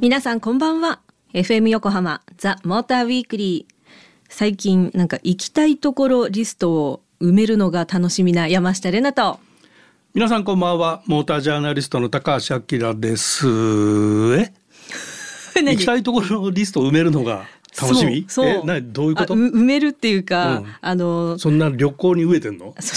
皆さんこんばんは。FM 横浜ザ・モーターウィークリー最近なんか行きたいところリストを埋めるのが楽しみな山下れなと。皆さんこんばんは。モータージャーナリストの高橋明です。え？行きたいところのリストを埋めるのが楽しみ？そうえなどういうこと？埋めるっていうか、うん。あのそんな旅行に飢えてんの？そう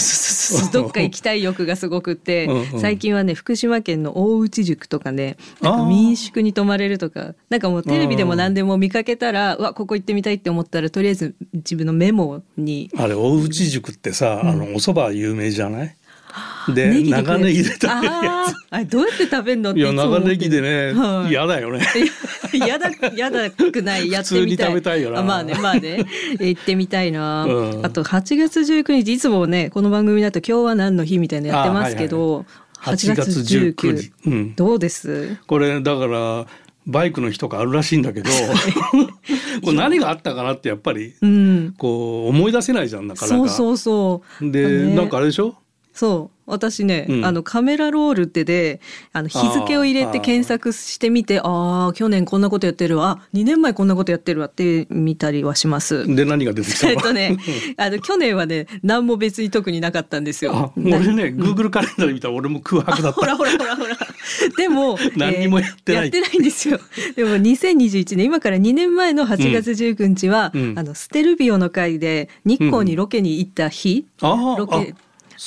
そう どっか行きたい欲がすごくってうんうん。最近はね福島県の大内塾とかねなんか民宿に泊まれるとかなんかもうテレビでも何でも見かけたらうわここ行ってみたいって思ったらとりあえず自分のメモに。あれ大内塾ってさ、あのお蕎麦有名じゃない？で長ネギで食べるやあー。あれどうやって食べるのってついや長ネギでねはい。嫌、だよね。いややだやだくないやってみたい。普通に食べたいよなあまあねまあね。え 行ってみたいな、うん。あと8月19日いつもねこの番組だと今日は何の日みたいなのやってますけど、はい8月19 8日。うん。どうです？これだからバイクの日とかあるらしいんだけど これ何があったかなってやっぱりうん。こう思い出せないじゃんなかなか。そうそうそう。で、ね。なんかあれでしょ？そう。私ね、うん。あのカメラロールってであの日付を入れて検索してみてああ去年こんなことやってるわ。あ2年前こんなことやってるわって見たりはします。で何が出てきたの？えっとね、あの去年はね何も別に特になかったんですよ。あ。俺ね、Google カレンダーで見たら俺も空白だった。ほらほらほらほら。でも何にもやってない。やってないんですよ。でも2021年今から2年前の8月19日は、うん。あのステルビオの会で日光にロケに行った日、あロケ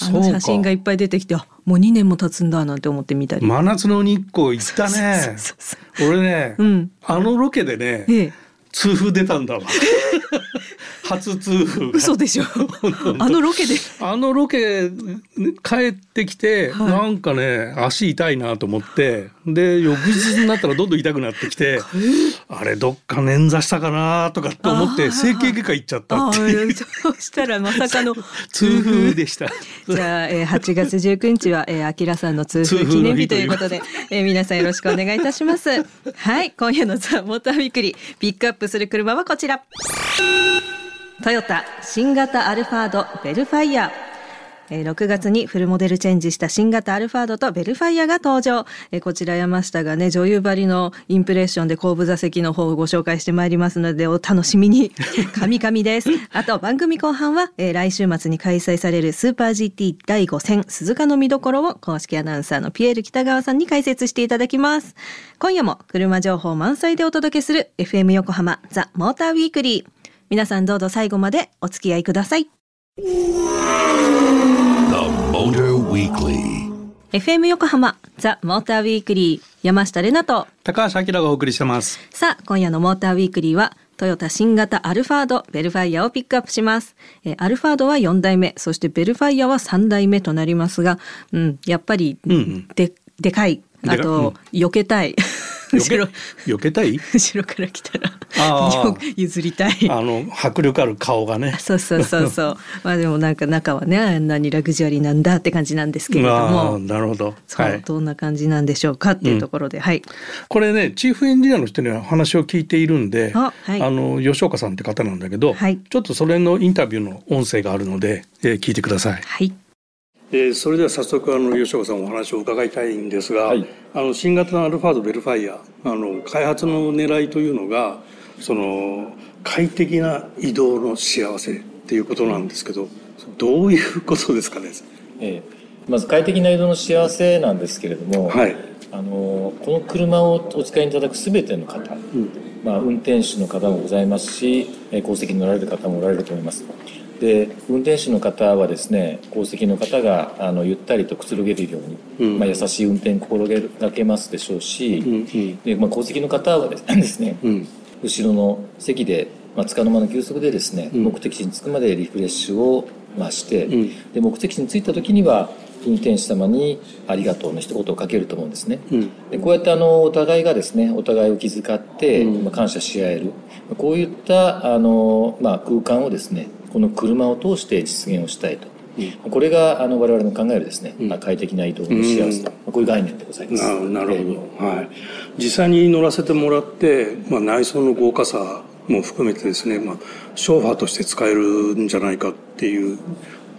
あの写真がいっぱい出てきてあもう2年も経つんだなんて思ってみたり。真夏の日光行ったね。俺ね、うん。あのロケでね、ええ、痛風出たんだわ 初痛風が嘘でしょ。あのロケで。あのロケ帰ってきて、はいなんかね足痛いなと思ってで翌日になったらどんどん痛くなってきて あれどっか捻挫したかなとかって思って整形外科行っちゃったあっていうあ、そうしたらまさかの 痛風でした。じゃあ、えー、8月19日は、えー、アキラさんの痛風記念日ということで、えー、皆さんよろしくお願いいたします。はい、今夜のザ・モーターウィークリー、ピックアップする車はこちら。トヨタ新型アルファードベルファイア。えー6月にフルモデルチェンジした新型アルファードとベルファイアが登場。えーこちら山下がね、女優ばりのインプレッションで後部座席の方をご紹介してまいりますので、お楽しみに。神々です。あと番組後半は、えー来週末に開催されるスーパー GT 第5戦鈴鹿の見どころを公式アナウンサーのピエール北川さんに解説していただきます。今夜も車情報満載でお届けする FM 横浜ザ・モーターウィークリー。皆さんどうぞ最後までお付き合いください。The Motor Weekly. FM 横浜ザ・モーターウィークリー山下れなと。高橋明がお送りしてます。さあ今夜のモーターウィークリーはトヨタ新型アルファードベルファイアをピックアップします、えーアルファードは4代目そしてベルファイアは3代目となりますが、うん、やっぱり、うんうんででかい。あでかと、避けたい後ろ。避けたい？後ろから来たら 譲りたい。あの迫力ある顔がね。そうそうそうそう。まあでもなんか中はねあんなにラグジュアリーなんだって感じなんですけれどあも。あなるほど。そう、はい。どんな感じなんでしょうかっていうところで、はい。これねチーフエンジニアの人には話を聞いているんで、あはい。の吉岡さんって方なんだけど、はい。ちょっとそれのインタビューの音声があるので、えー聞いてください。はいえーそれでは早速あの吉岡さんお話を伺いたいんですが、はいあの新型のアルファードベルファイアあの開発の狙いというのがその快適な移動の幸せっていうことなんですけどどういうことですかね？ええまず快適な移動の幸せなんですけれども、はい。あのこの車をお使いいただく全ての方、まあ、運転手の方もございますしえー後席に乗られる方もおられると思いますで運転手の方はですね後席の方があのゆったりとくつろげるように、うん。まあ、優しい運転心がけますでしょうし、うんうん。でまあ、後席の方はですね、うん。後ろの席で、まあ、つかの間の休息でですね、うん。目的地に着くまでリフレッシュを、まあ、して、うん。で目的地に着いた時には運転手様に「ありがとう」の一言をかけると思うんですね。うん。でこうやってあのお互いがですねお互いを気遣って、うん。まあ、感謝し合える。こういったあの、まあ、空間をですねこの車を通して実現をしたいと、これがあの我々の考えるですね、まあ、快適な移動の幸せと、まあこういう概念でございます。ななるえほど、はい、実際に乗らせてもらって、まあ、内装の豪華さも含めてですね、まあ、ショーファーとして使えるんじゃないかっていう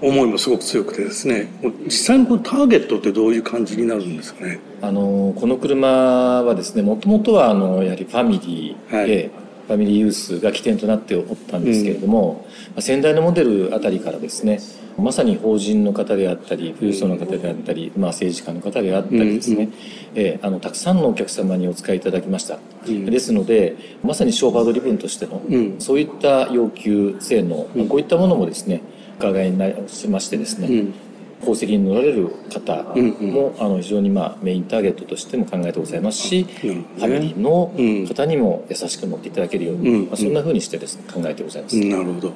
思いもすごく強くてですね実際のターゲットってどういう感じになるんですかね？あのこの車はですねもともとはあのやはりファミリーで、はいファミリーユースが起点となっておったんですけれども、うん、先代のモデルあたりからですねまさに法人の方であったり富裕層の方であったり、まあ、政治家の方であったりですね、うんうん、えー、あのたくさんのお客様にお使いいただきました、うん、ですのでまさに商売ドリブンとしての、うん、そういった要求性能、うん、こういったものもですね伺いしましてですね、うん宝石に乗られる方も、うんうん、あの非常にまあメインターゲットとしても考えてございますし、うん、ファミリーの方にも優しく乗っていただけるように、うん、まあ、そんなふうにしてですね考えてございます。なるほど。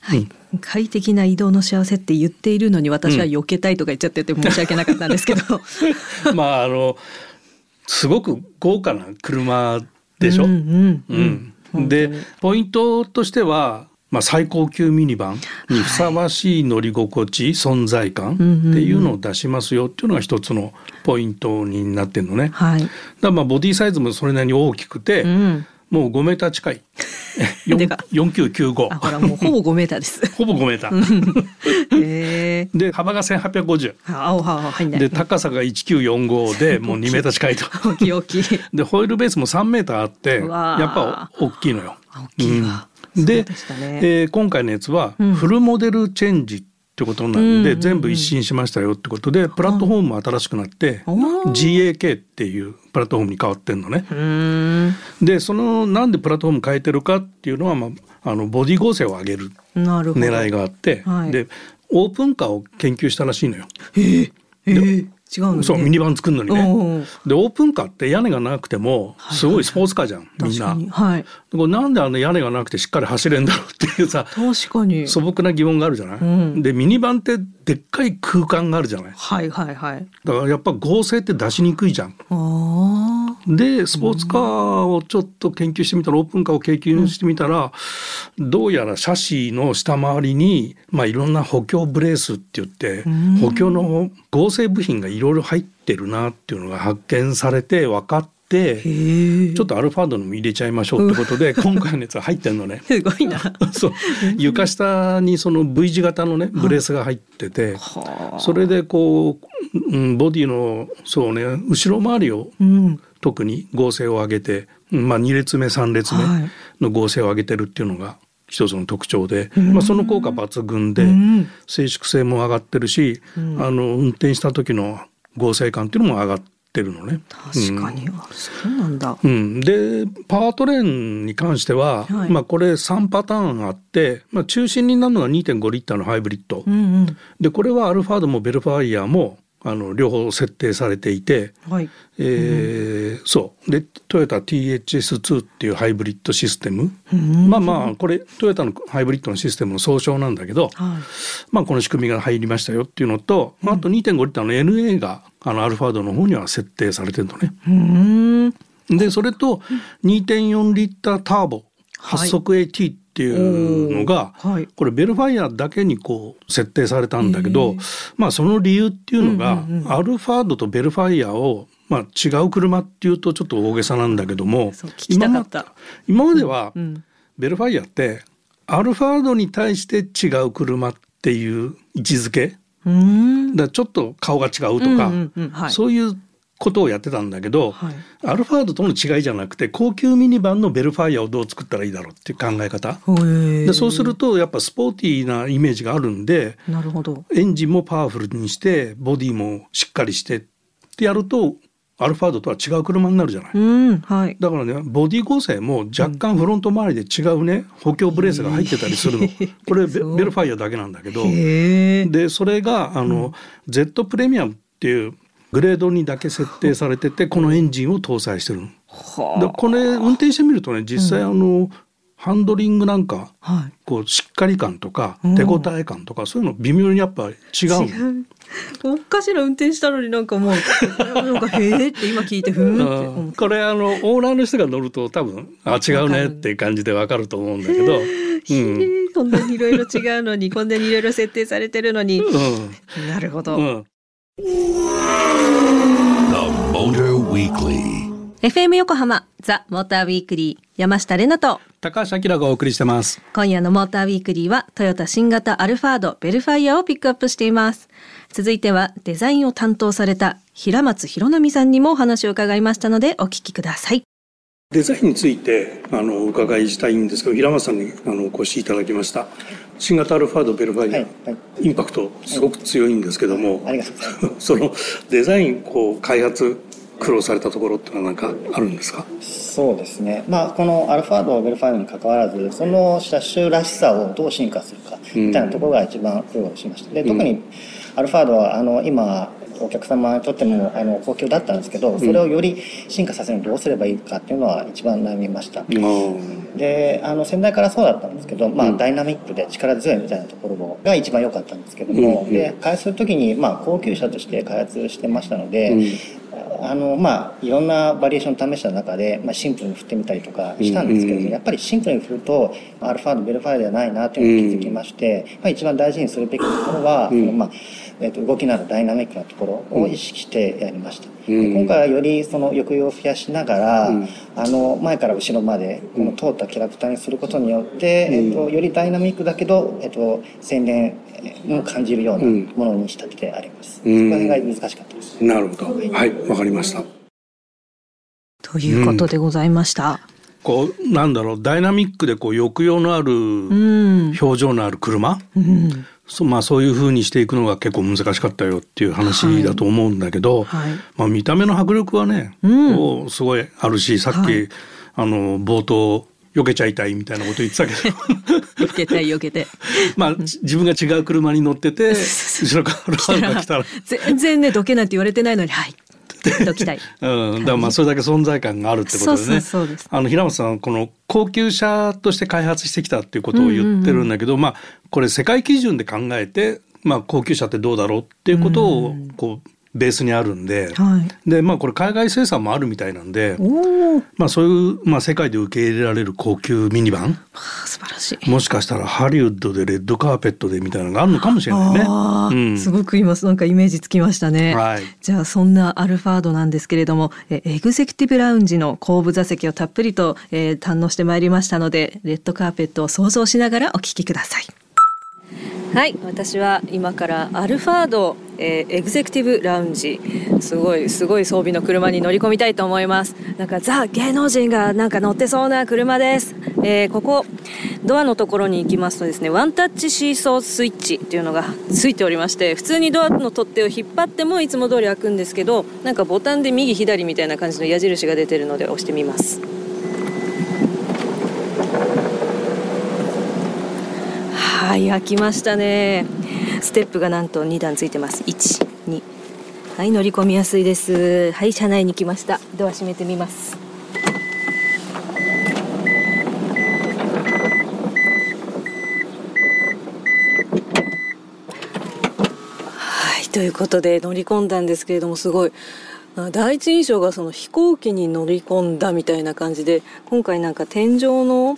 はい、快適な移動の幸せって言っているのに私は避けたいとか言っちゃってて申し訳なかったんですけど、まああのすごく豪華な車でしょ？うんうんうん、でポイントとしてはまあ、最高級ミニバンにふさわしい乗り心地、はい、存在感っていうのを出しますよっていうのが一つのポイントになってるのね。はい、だまあボディサイズもそれなりに大きくて、うん、もう5メーター近い。4995。ほらもうほぼ5メーターです。ほぼ5メーター。で幅が1850。あはい、で高さが1945で もう2メーター近いと。大きい大きい。でホイールベースも3メーターあってやっぱ大きいのよ。大きいわ。うん、で、ね。えー、今回のやつはフルモデルチェンジってことなんで、全部一新しましたよってことでプラットフォームも新しくなって GAK っていうプラットフォームに変わってんのね。でそのなんでプラットフォーム変えてるかっていうのは、まあ、あのボディ合成を上げる狙いがあって、はい、でオープンカーを研究したらしいのよ。えー、えー違う、ね、そうミニバン作るのにね。でオープンカーって屋根がなくてもすごいスポーツカーじゃん、みんな。はい、これなんであの屋根がなくてしっかり走れんだろうっていうさ確かに。素朴な疑問があるじゃない、うん、でミニバンってでっかい空間があるじゃない？はいはいはい。だからやっぱ合成って出しにくいじゃん。でスポーツカーをちょっと研究してみたらオープンカーを研究してみたら、うん、どうやらシャシーの下回りに、まあ、いろんな補強ブレースって言って、補強の合成部品がいろいろ入ってるなっていうのが発見されて分かって。ちょっとアルファードのも入れちゃいましょうってことで、今回のやつは入ってんのね。すごいな。そう床下にその V 字型のねブレースが入ってて、それでこう、うん、ボディのそうね後ろ回りを、特に合成を上げて、まあ、2列目3列目の合成を上げてるっていうのが一つの特徴で、まあ、その効果抜群で、静粛性も上がってるし、あの運転した時の合成感っていうのも上がってるのね。確かに、うん、そうなんだ、うん、でパワートレーンに関しては、はい、まあ、これ3パターンあって、まあ、中心になるのが2.5リッターのハイブリッド、うんうん、でこれはアルファードもベルファイアもあの両方設定されていて、はい。えー、うん、そう。でトヨタ THS2 っていうハイブリッドシステム、うん、まあまあこれトヨタのハイブリッドのシステムの総称なんだけど、はい、まあこの仕組みが入りましたよっていうのと、うん、あと2.5リッターの NA があのアルファードの方には設定されてるのね。うん。でそれと2.4リッターターボ8速 AT っっていうのが、はい、これベルファイアだけにこう設定されたんだけど、まあその理由っていうのが、アルファードとベルファイアをまあ、違う車っていうとちょっと大げさなんだけども今ま今まではベルファイアってアルファードに対して違う車っていう位置づけ。だちょっと顔が違うとか、そういうことをやってたんだけど、はい、アルファードとの違いじゃなくて高級ミニバンのベルファイアをどう作ったらいいだろうっていう考え方。でそうするとやっぱスポーティーなイメージがあるんでなるほど。エンジンもパワフルにしてボディもしっかりしてってやるとアルファードとは違う車になるじゃない、うんはい、だからねボディ構成も若干フロント周りで違うね補強ブレースが入ってたりするの。これベベルファイアだけなんだけど。でそれがあの、うん、Z プレミアムっていうグレードにだけ設定されててこのエンジンを搭載してるでこれ運転してみるとね実際あの、うん、ハンドリングなんか、はい、こうしっかり感とか手応え感とか、そういうの微妙にやっぱり違う。おかしな運転したのになんかもう なんかへえって今聞いてふんってこれあのオーナーの人が乗ると多分あ違うねっていう感じでわかると思うんだけど、うん、こんなにいろいろ違うのにこんなにいろいろ設定されてるのに、うん、なるほど。うん FM 横浜ザ・モーターウィークリー山下れなと。高橋明がお送りしてます。今夜のモーターウィークリーはトヨタ新型アルファードベルファイアをピックアップしています。続いてはデザインを担当された平松博波さんにもお話を伺いましたのでお聞きくださいデザインについてあのお伺いしたいんですけど平松さんにあのお越しいただきました。新型アルファードベルファイア、はいはい、インパクトすごく強いんですけども、はい、ありがとうございます。そのデザインこう開発苦労されたところっていうのは何かあるんですか？そうですね、まあ、このアルファードベルファイアにかかわらずその車種らしさをどう進化するかみたいなところが一番苦労しました。で特にアルファードはあの今お客様にとってもあの高級だったんですけどそれをより進化させるにどうすればいいかっていうのは一番悩みました、うん、であの先代からそうだったんですけど、まあ、ダイナミックで力強いみたいなところが一番良かったんですけども、うん、で開発する時に、まあ、高級車として開発してましたので、あのまあいろんなバリエーション試した中で、まあ、シンプルに振ってみたりとかしたんですけども、やっぱりシンプルに振るとアルファードヴェルファイアではないなというのに気づきまして、まあ、一番大事にするべきところは、そのまあえー、と動きのあるダイナミックなところを意識してやりました、うん、今回はよりその抑揚を増やしながら、うん、あの前から後ろまでこの通ったキャラクターにすることによって、うん、えー、とよりダイナミックだけど、えー、と洗練も感じるようなものに仕立ててあります、そこら辺が難しかったです。なるほど。はい。わ、かりました。ということでございました、こうなんだろうダイナミックでこう抑揚のある、表情のある車、うん、そまあ、そういうふうにしていくのが結構難しかったよっていう話だと思うんだけど、はい。はい、まあ、見た目の迫力はね、うん、すごいあるしさっき、はい、あの冒頭避けちゃいたいみたいなこと言ってたけど。避けたい避けて。まあ自分が違う車に乗ってて後ろからが来たら。全然ねどけないって言われてないのにはいどきたい。うん、だからまあそれだけ存在感があるってことでね。そうです。あの平松さんこの高級車として開発してきたっていうことを言ってるんだけど、まあこれ世界基準で考えて、まあ高級車ってどうだろうっていうことをこうベースにあるんで、はい、でまあこれ海外生産もあるみたいなんで、まあそういうまあ世界で受け入れられる高級ミニバン、はあ、素晴らしい。もしかしたらハリウッドでレッドカーペットでみたいなのがあるのかもしれないね。うん、すごく今なんかイメージつきましたね。はい、じゃあそんなアルファードなんですけれども、えエグゼクティブラウンジの後部座席をたっぷりと、えー、堪能してまいりましたので、レッドカーペットを想像しながらお聞きください。はい私は今からアルファード、えー、エグゼクティブラウンジすごいすごい装備の車に乗り込みたいと思います。なんかザ芸能人がなんか乗ってそうな車です、えー、ここドアのところに行きますとですねワンタッチシーソースイッチっていうのがついておりまして普通にドアの取っ手を引っ張ってもいつも通り開くんですけどなんかボタンで右左みたいな感じの矢印が出てるので押してみます。はい開きましたね。ステップがなんと2段ついてます。12はい乗り込みやすいです。はい車内に来ました。ドア閉めてみます。はいということで乗り込んだんですけれどもすごい。第一印象がその飛行機に乗り込んだみたいな感じで今回なんか天井の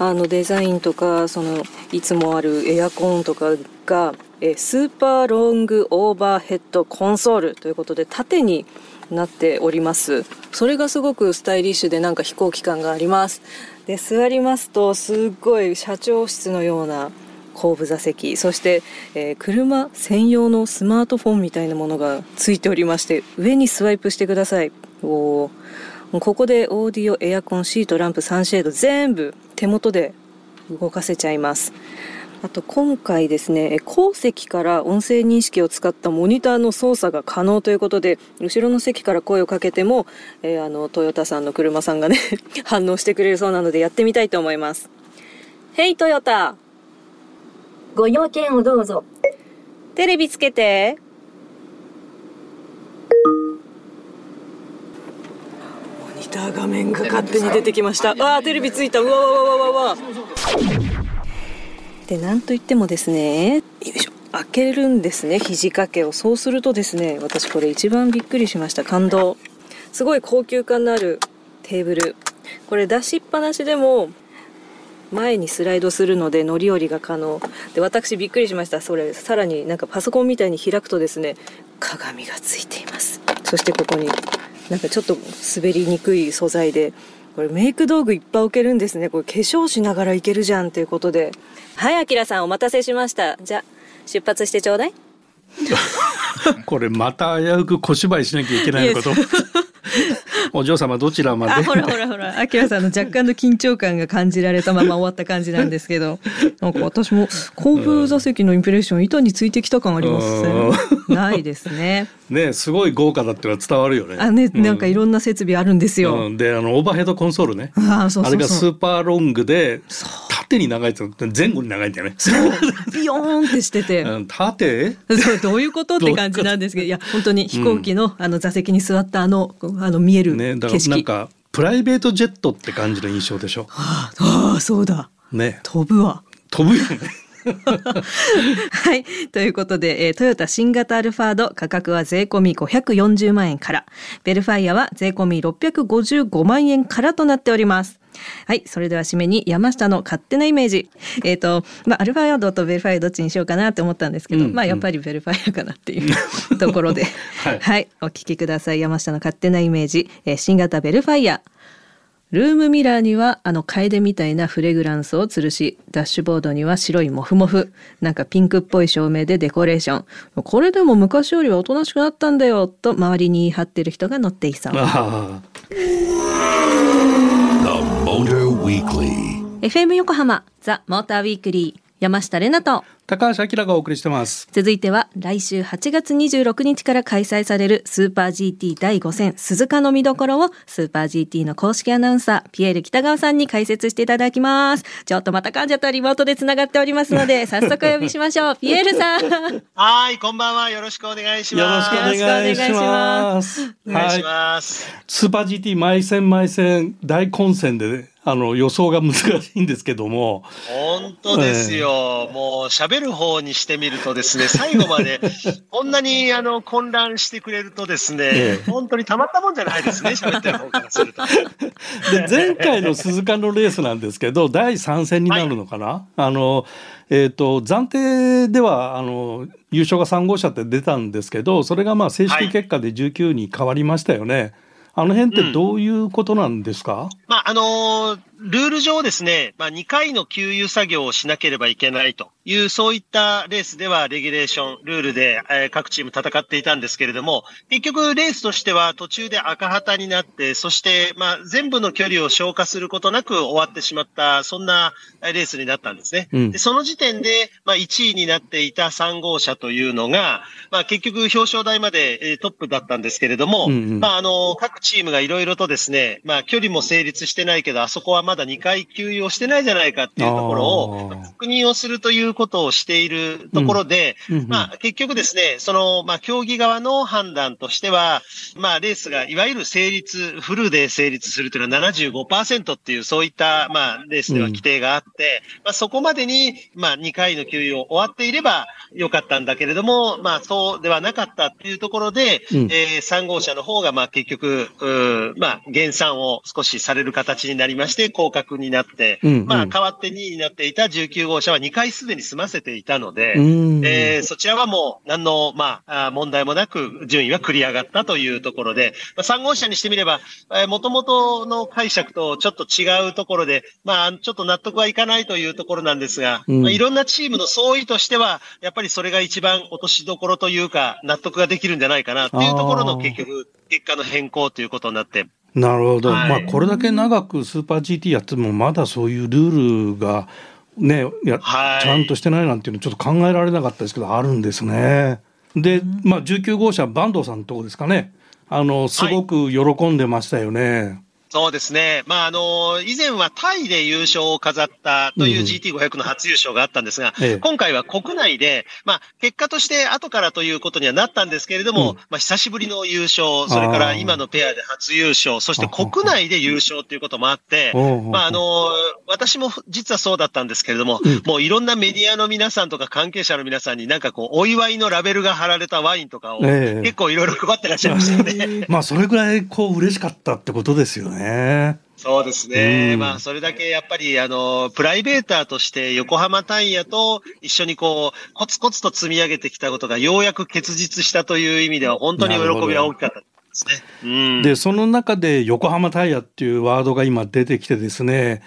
あのデザインとかそのいつもあるエアコンとかがえスーパーロングオーバーヘッドコンソールということで縦になっております。それがすごくスタイリッシュでなんか飛行機感があります。で座りますとすっごい社長室のような後部座席そして、えー、車専用のスマートフォンみたいなものがついておりまして上にスワイプしてください。おここでオーディオエアコンシートランプサンシェード全部手元で動かせちゃいます。あと今回ですね後席から音声認識を使ったモニターの操作が可能ということで後ろの席から声をかけても、えー、あのトヨタさんの車さんがね 反応してくれるそうなのでやってみたいと思います。ヘイトヨタご用件をどうぞ。テレビつけて。モニター画面が勝手に出てきました。ああテレビついた。うわわわわわわ。でなんといってもですねよいしょ。開けるんですね。肘掛けを。そうするとですね私これ一番びっくりしました。感動。すごい高級感のあるテーブル。これ出しっぱなしでも前にスライドするので乗り降りが可能。で私びっくりしました。それさらになんかパソコンみたいに開くとですね鏡がついています。そしてここになんかちょっと滑りにくい素材でこれメイク道具いっぱい置けるんですね。これ化粧しながらいけるじゃんということで。はいあきらさんお待たせしました。じゃあ出発してちょうだい。これまた危うく小芝居しなきゃいけないのかと。思ってお嬢様どちらまで？あほらほらほら。あきらさんの若干の緊張感が感じられたまま終わった感じなんですけど。なんか私も後部座席のインプレッション板についてきた感あります。ねないですね。ねすごい豪華だってのは伝わるよね。あね、うん。なんかいろんな設備あるんですよ、うん、であのオーバーヘッドコンソールね。あそうそうそう。あれがスーパーロングで縦に長いと前後に長いんだよね。ビヨーンってしてて、うん縦？そうどういうことって感じなんですけど。いや本当に飛行機の,、あの座席に座ったあのあの見えるねだから景色、なんかプライベートジェットって感じの印象でしょ。ああそうだ。ね。飛ぶわ。飛ぶよねはい。ということで、えートヨタ新型アルファード価格は税込み540万円から、ベルファイアは税込み655万円からとなっております。はい。それでは締めに山下の勝手なイメージ。えっ、と、まあ、アルファイアドとベルファイアどっちにしようかなって思ったんですけど、うんまあ、やっぱりベルファイアかなっていう ところで、はいお聞きください。山下の勝手なイメージ、えー新型ベルファイア。ルームミラーにはあの楓みたいなフレグランスを吊るし、ダッシュボードには白いモフモフ、なんかピンクっぽい照明でデコレーション。これでも昔よりはおとなしくなったんだよ、と周りに言い張ってる人が乗っていそう。FM 横浜、ザ・モーターウィークリー、山下れなと、あ高橋明がお送りしてます続いては来週8月26日から開催されるスーパー GT 第5戦鈴鹿の見どころをスーパー GT の公式アナウンサーピエール北川さんに解説していただきます。ちょっとまた患者とリモートでつながっておりますので 早速お呼びしましょう。ピエールさん。はい、こんばんは。よろしくお願いしよろします。くお願いしますお願いしはいます。スーパー GT 毎戦毎戦大混戦で、ね、あの予想が難しいんですけども本当ですよ。もう喋る方にしてみるとですね、最後まで こんなにあの混乱してくれるとですね、ええ本当にたまったもんじゃないですね、喋ってる方からすると。で前回の鈴鹿のレースなんですけど第3戦になるのかな、あのえー、と暫定ではあの優勝が3号車って出たんですけどそれがまあ正式結果で19に変わりましたよね。あの辺ってどういうことなんですか、まあ、あのールール上ですね、まあ、2回の給油作業をしなければいけないという、そういったレースでは、レギュレーション、ルールで、えー各チーム戦っていたんですけれども、結局レースとしては途中で赤旗になって、そして、まあ、全部の距離を消化することなく終わってしまった、そんなえーレースになったんですね。うんでその時点で、まあ、1位になっていた3号車というのが、まあ、結局表彰台までえートップだったんですけれども、うんうんまあ、あの、各チームがいろいろとですね、まあ、距離も成立してないけど、あそこはまだ2回給油をしてないじゃないかっていうところを確認をするということをしているところで、まあ、結局ですね、その、まあ、競技側の判断としては、まあ、レースがいわゆる成立、フルで成立するというのは75%っていう、そういった、まあ、レースでは規定があって、まあ、そこまでに、まあ、2回の給油を終わっていればよかったんだけれども、まあ、そうではなかったっていうところで、うん。えー3号車の方が、まあ、結局、まあ、減産を少しされる形になりまして、降格になって、うんうん。まあ、代わって2位になっていた19号車は2回すでに済ませていたので、うん。えーそちらはもう何の、まあ、問題もなく順位は繰り上がったというところで、まあ、3号車にしてみれば、えー、元々の解釈とちょっと違うところで、まあ、ちょっと納得はいかないというところなんですが、うん。まあ、いろんなチームの総意としては、やっぱりそれが一番落としどころというか、納得ができるんじゃないかなっていうところの結局、結果の変更ということになって、なるほど、はい。まあこれだけ長くスーパー GT やってもまだそういうルールがねや、はい。ちゃんとしてないなんていうのちょっと考えられなかったですけどあるんですね。で、まあ19号車坂東さんのとこですかね。あのすごく喜んでましたよね。そうですね。まあ、あの、以前はタイで優勝を飾ったといううん GT500 の初優勝があったんですが、ええ。今回は国内で、まあ、結果として後からということにはなったんですけれども、うん。まあ、久しぶりの優勝、それから今のペアで初優勝、そして国内で優勝ということもあって、おうおう。まあ、あの、私も実はそうだったんですけれども、うんもういろんなメディアの皆さんとか関係者の皆さんになんかこう、お祝いのラベルが貼られたワインとかを、ええ結構いろいろ配ってらっしゃいましたよね。まあそれぐらいこう嬉しかったってことですよね。そうですね。うんまあ、それだけやっぱり、あの、プライベーターとして横浜タイヤと一緒にこう、コツコツと積み上げてきたことがようやく結実したという意味では、本当に喜びは大きかった。ですね。うん。でその中で横浜タイヤっていうワードが今出てきてですね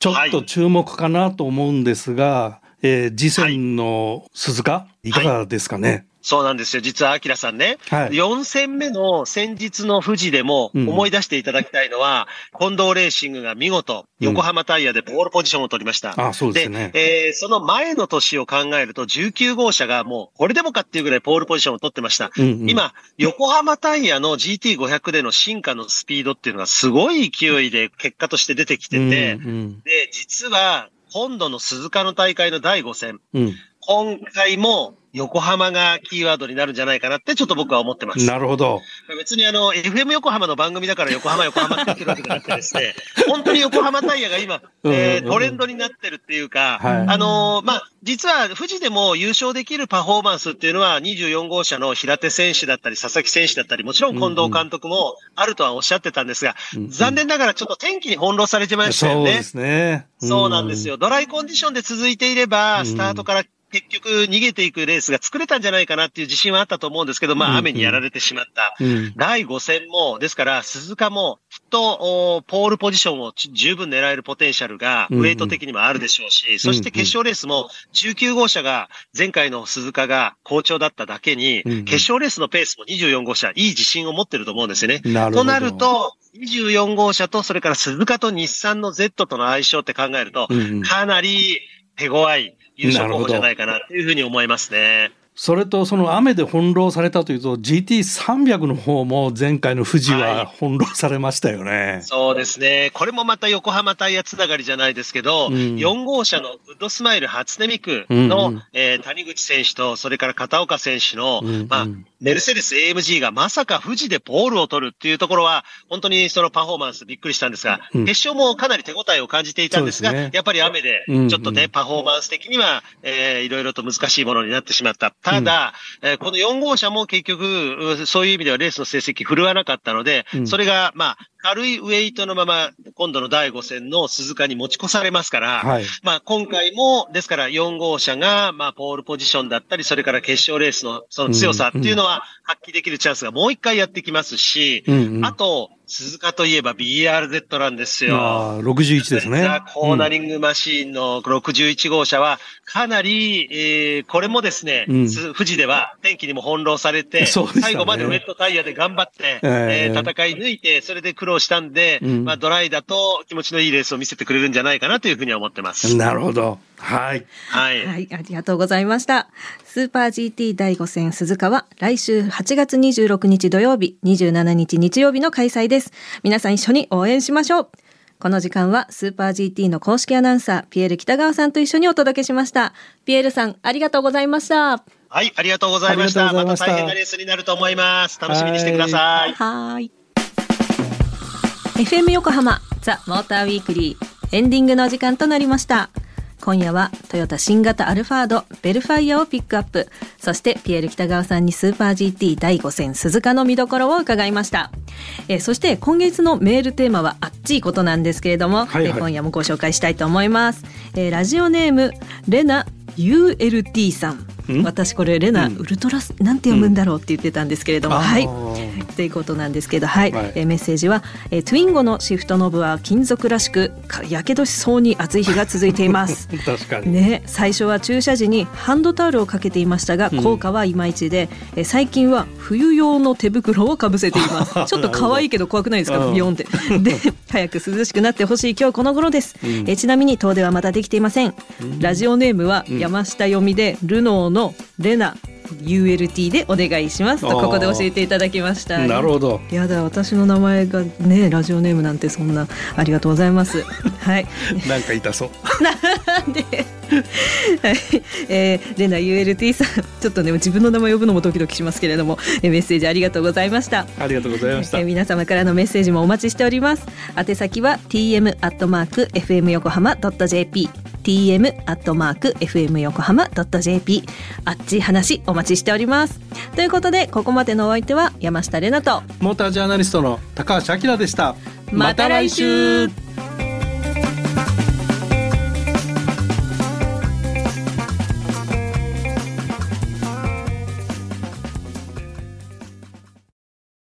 ちょっと注目かなと思うんですが、えー次戦の鈴鹿、い、かがですかね、そうなんですよ。実は、アキラさんね、はい。4戦目の先日の富士でもうん。思い出していただきたいのは、近藤レーシングが見事、横浜タイヤでポールポジションを取りました。あそうですね。えーその前の年を考えると、19号車がもう、これでもかっていうぐらいポールポジションを取ってました。うんうん。今、横浜タイヤの GT500 での進化のスピードっていうのがすごい勢いで結果として出てきてて、うんうん。で、実は、今度の鈴鹿の大会の第5戦、うん。今回も横浜がキーワードになるんじゃないかなってちょっと僕は思ってます。なるほど。別にあの、FM 横浜の番組だから横浜横浜って言ってるわけじゃなくてですね、本当に横浜タイヤが今、えトレンドになってるっていうか、はい。あのーまあ、実は富士でも優勝できるパフォーマンスっていうのは24号車の平手選手だったり佐々木選手だったり、もちろん近藤監督もあるとはおっしゃってたんですが、うんうん。残念ながらちょっと天気に翻弄されてましたよね。そうですね。そうなんですよ。ドライコンディションで続いていれば、うん。スタートから結局逃げていくレースが作れたんじゃないかなっていう自信はあったと思うんですけど、まうんあ雨にやられてしまった。うん。第5戦も、ですから、鈴鹿も、きっと、おポールポジションをち十分狙えるポテンシャルが、うん。うんウェイト的にもあるでしょうし、そして決勝レースも、19号車が、前回の鈴鹿が好調だっただけに、うん。うん決勝レースのペースも24号車、いい自信を持ってると思うんですよね。となると、24号車と、それから鈴鹿と日産の Z との相性って考えると、うん。うんかなり手強い優勝候補じゃないかなというふうに思いますね。それとその雨で翻弄されたというと GT300 の方も前回の富士ははい。翻弄されましたよね。そうですね。これもまた横浜タイヤつながりじゃないですけど、うん。4号車のウッドスマイル初音ミクの、うんうん。えー谷口選手と、それから片岡選手の、うんうん。まあ、メルセデス AMG がまさか富士でポールを取るっていうところは、本当にそのパフォーマンスびっくりしたんですが、うん。決勝もかなり手応えを感じていたんですが、すね。やっぱり雨で、うんうんちょっとね、パフォーマンス的には、えーいろいろと難しいものになってしまった。ただ、えーこの4号車も結局、うそういう意味ではレースの成績振るわなかったので、うん。それが、まあ、軽いウェイトのまま、今度の第5戦の鈴鹿に持ち越されますから、はい。まあ、今回も、ですから4号車が、まあ、ポールポジションだったり、それから決勝レースのその強さっていうのは発揮できるチャンスがもう一回やってきますし、うんうん。あと、鈴鹿といえば BRZ なんですよ。ああ61ですね。ザ・コーナリングマシーンの61号車は、かなり、えーこれもですね、うんす富士では天気にも翻弄されて、ね最後までウェットタイヤで頑張って、えええー戦い抜いて、それで苦労したんで、うんまあ、ドライだと気持ちのいいレースを見せてくれるんじゃないかなというふうには思ってます。なるほど。はい。はい。はい、ありがとうございました。スーパー GT 第5戦鈴鹿は来週8月26日土曜日、27日日曜日の開催です。皆さん一緒に応援しましょう。この時間はスーパー GT の公式アナウンサー、ピエール北川さんと一緒にお届けしました。ピエールさん、ありがとうございました。はい、ありがとうございました。ありがとうございましたまた大変なレースになると思います。楽しみにしてください。はーい。FM 横浜ザ・モーターウィークリーエンディングのお時間となりました。今夜はトヨタ新型アルファードベルファイアをピックアップ。そしてピエール北川さんにスーパー GT 第5戦鈴鹿の見どころを伺いました。えーそして今月のメールテーマはあっちいことなんですけれども、はいはい。えー今夜もご紹介したいと思います、えーラジオネームレナ ULT さんん私これレナ、うん。ウルトラスなんて読むんだろうって言ってたんですけれども、はい。ということなんですけど、はい、はい。えーメッセージは、えートゥインゴのシフトノブは金属らしくかやけどしそうに暑い日が続いています。確かに。ね、最初は注射時にハンドタオルをかけていましたがうん。効果はいまいちで、えー最近は冬用の手袋をかぶせています。ちょっと可愛いけど怖くないですか？うん。ビヨンって。で早く涼しくなってほしい今日この頃です、うん。えーちなみに遠出はまだできていません、ラジオネームはうん。山下読みで、ルノーのレナ ULT でお願いしますとここで教えていただきました。なるほど。やだ私の名前がねラジオネームなんてそんなありがとうございます。はい。なんか痛そう。なんで？はい、えー、レナ ULT さん。ちょっとね自分の名前呼ぶのもドキドキしますけれども、えーメッセージありがとうございました。ありがとうございました。えー。皆様からのメッセージもお待ちしております。宛先は tm アットマーク fm 横浜 .jp tm アットマーク fm 横浜 .jp あっち話お待ちしておりますということでここまでのお相手は山下れなとモータージャーナリストの高橋明でした。また来週